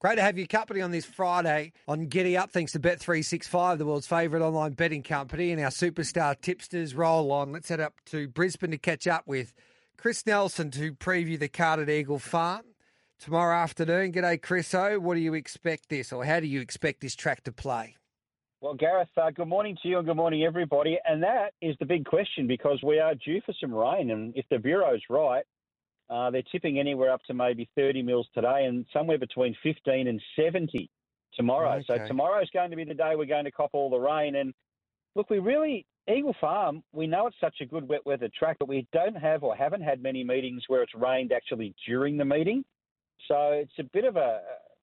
Great to have your company on this Friday on Giddy Up. Thanks to Bet365, the world's favourite online betting company, and our superstar tipsters roll on. Let's head up to Brisbane to catch up with Chris Nelson to preview the card at Eagle Farm tomorrow afternoon. G'day, Chris O. What do you expect this, or how do you expect this track to play? Well, Gareth, uh, good morning to you and good morning, everybody. And that is the big question because we are due for some rain. And if the Bureau's right, uh, they're tipping anywhere up to maybe 30 mils today and somewhere between 15 and 70 tomorrow. Okay. So tomorrow's going to be the day we're going to cop all the rain. And look, we really, Eagle Farm, we know it's such a good wet weather track, but we don't have or haven't had many meetings where it's rained actually during the meeting. So it's a bit of a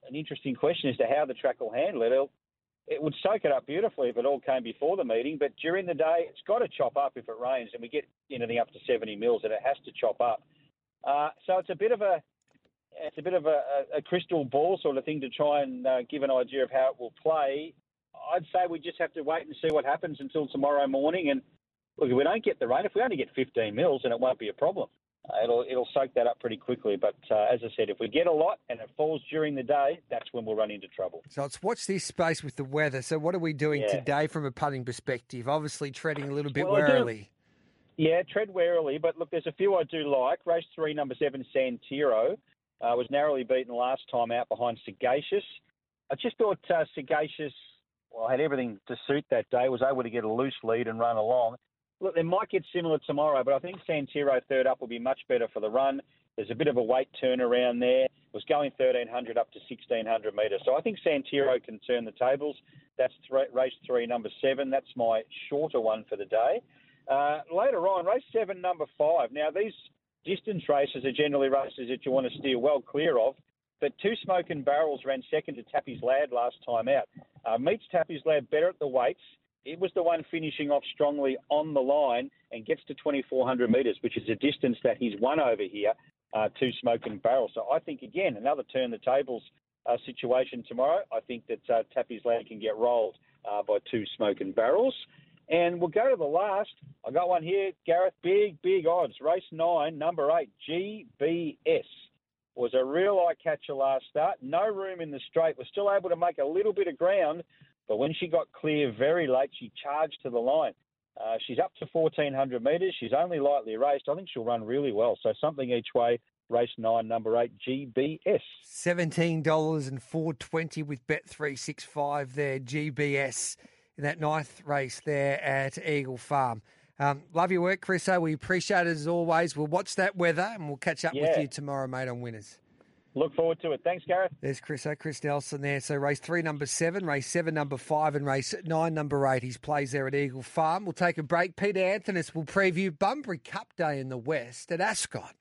an interesting question as to how the track will handle it. It'll, it would soak it up beautifully if it all came before the meeting, but during the day, it's got to chop up if it rains, and we get anything up to 70 mils, and it has to chop up. Uh, so it's a bit of a it's a bit of a, a, crystal ball sort of thing to try and uh, give an idea of how it will play. I'd say we just have to wait and see what happens until tomorrow morning. And look, if we don't get the rain, if we only get 15 mils, then it won't be a problem. Uh, it'll it'll soak that up pretty quickly. But uh, as I said, if we get a lot and it falls during the day, that's when we'll run into trouble. So let's watch this space with the weather. So what are we doing Yeah. today from a putting perspective? Obviously treading a little bit Well, warily. Yeah, tread warily, but look, there's a few I do like. Race three, number seven, Santiro, uh, was narrowly beaten last time out behind Sagacious. I just thought uh, Sagacious, well, had everything to suit that day, was able to get a loose lead and run along. Look, they might get similar tomorrow, but I think Santiro third up will be much better for the run. There's a bit of a weight turnaround there. Was going 1300 up to 1600 metres. So I think Santiro can turn the tables. That's th- race three, number seven. That's my shorter one for the day. Uh, later on, race seven, number five. Now, these distance races are generally races that you want to steer well clear of. But Two Smoking Barrels ran second to Tappy's Lad last time out. Uh, meets Tappy's Lad better at the weights. It was the one finishing off strongly on the line and gets to 2,400 metres, which is a distance that he's won over here, uh, Two Smoking Barrels. So I think, again, another turn the tables uh, situation tomorrow. I think that uh, Tappy's Lad can get rolled uh, by Two Smoking Barrels. And we'll go to the last. I got one here, Gareth. Big, big odds. Race nine, number eight, GBS. Was a real eye catcher last start. No room in the straight. Was still able to make a little bit of ground, but when she got clear very late, she charged to the line. Uh, she's up to 1400 metres. She's only lightly raced. I think she'll run really well. So something each way. Race nine, number eight, GBS. Seventeen dollars and four twenty with Bet three six five there, GBS in that ninth race there at Eagle Farm. Um, love your work, Chris. We appreciate it as always. We'll watch that weather and we'll catch up with you tomorrow, mate, on winners. Look forward to it. Thanks, Gareth. There's Chris O. Chris Nelson there. So race three, number seven, race seven, number five, and race nine, number eight. He's plays there at Eagle Farm. We'll take a break. Peter Anthony's will preview Bunbury Cup Day in the West at Ascot.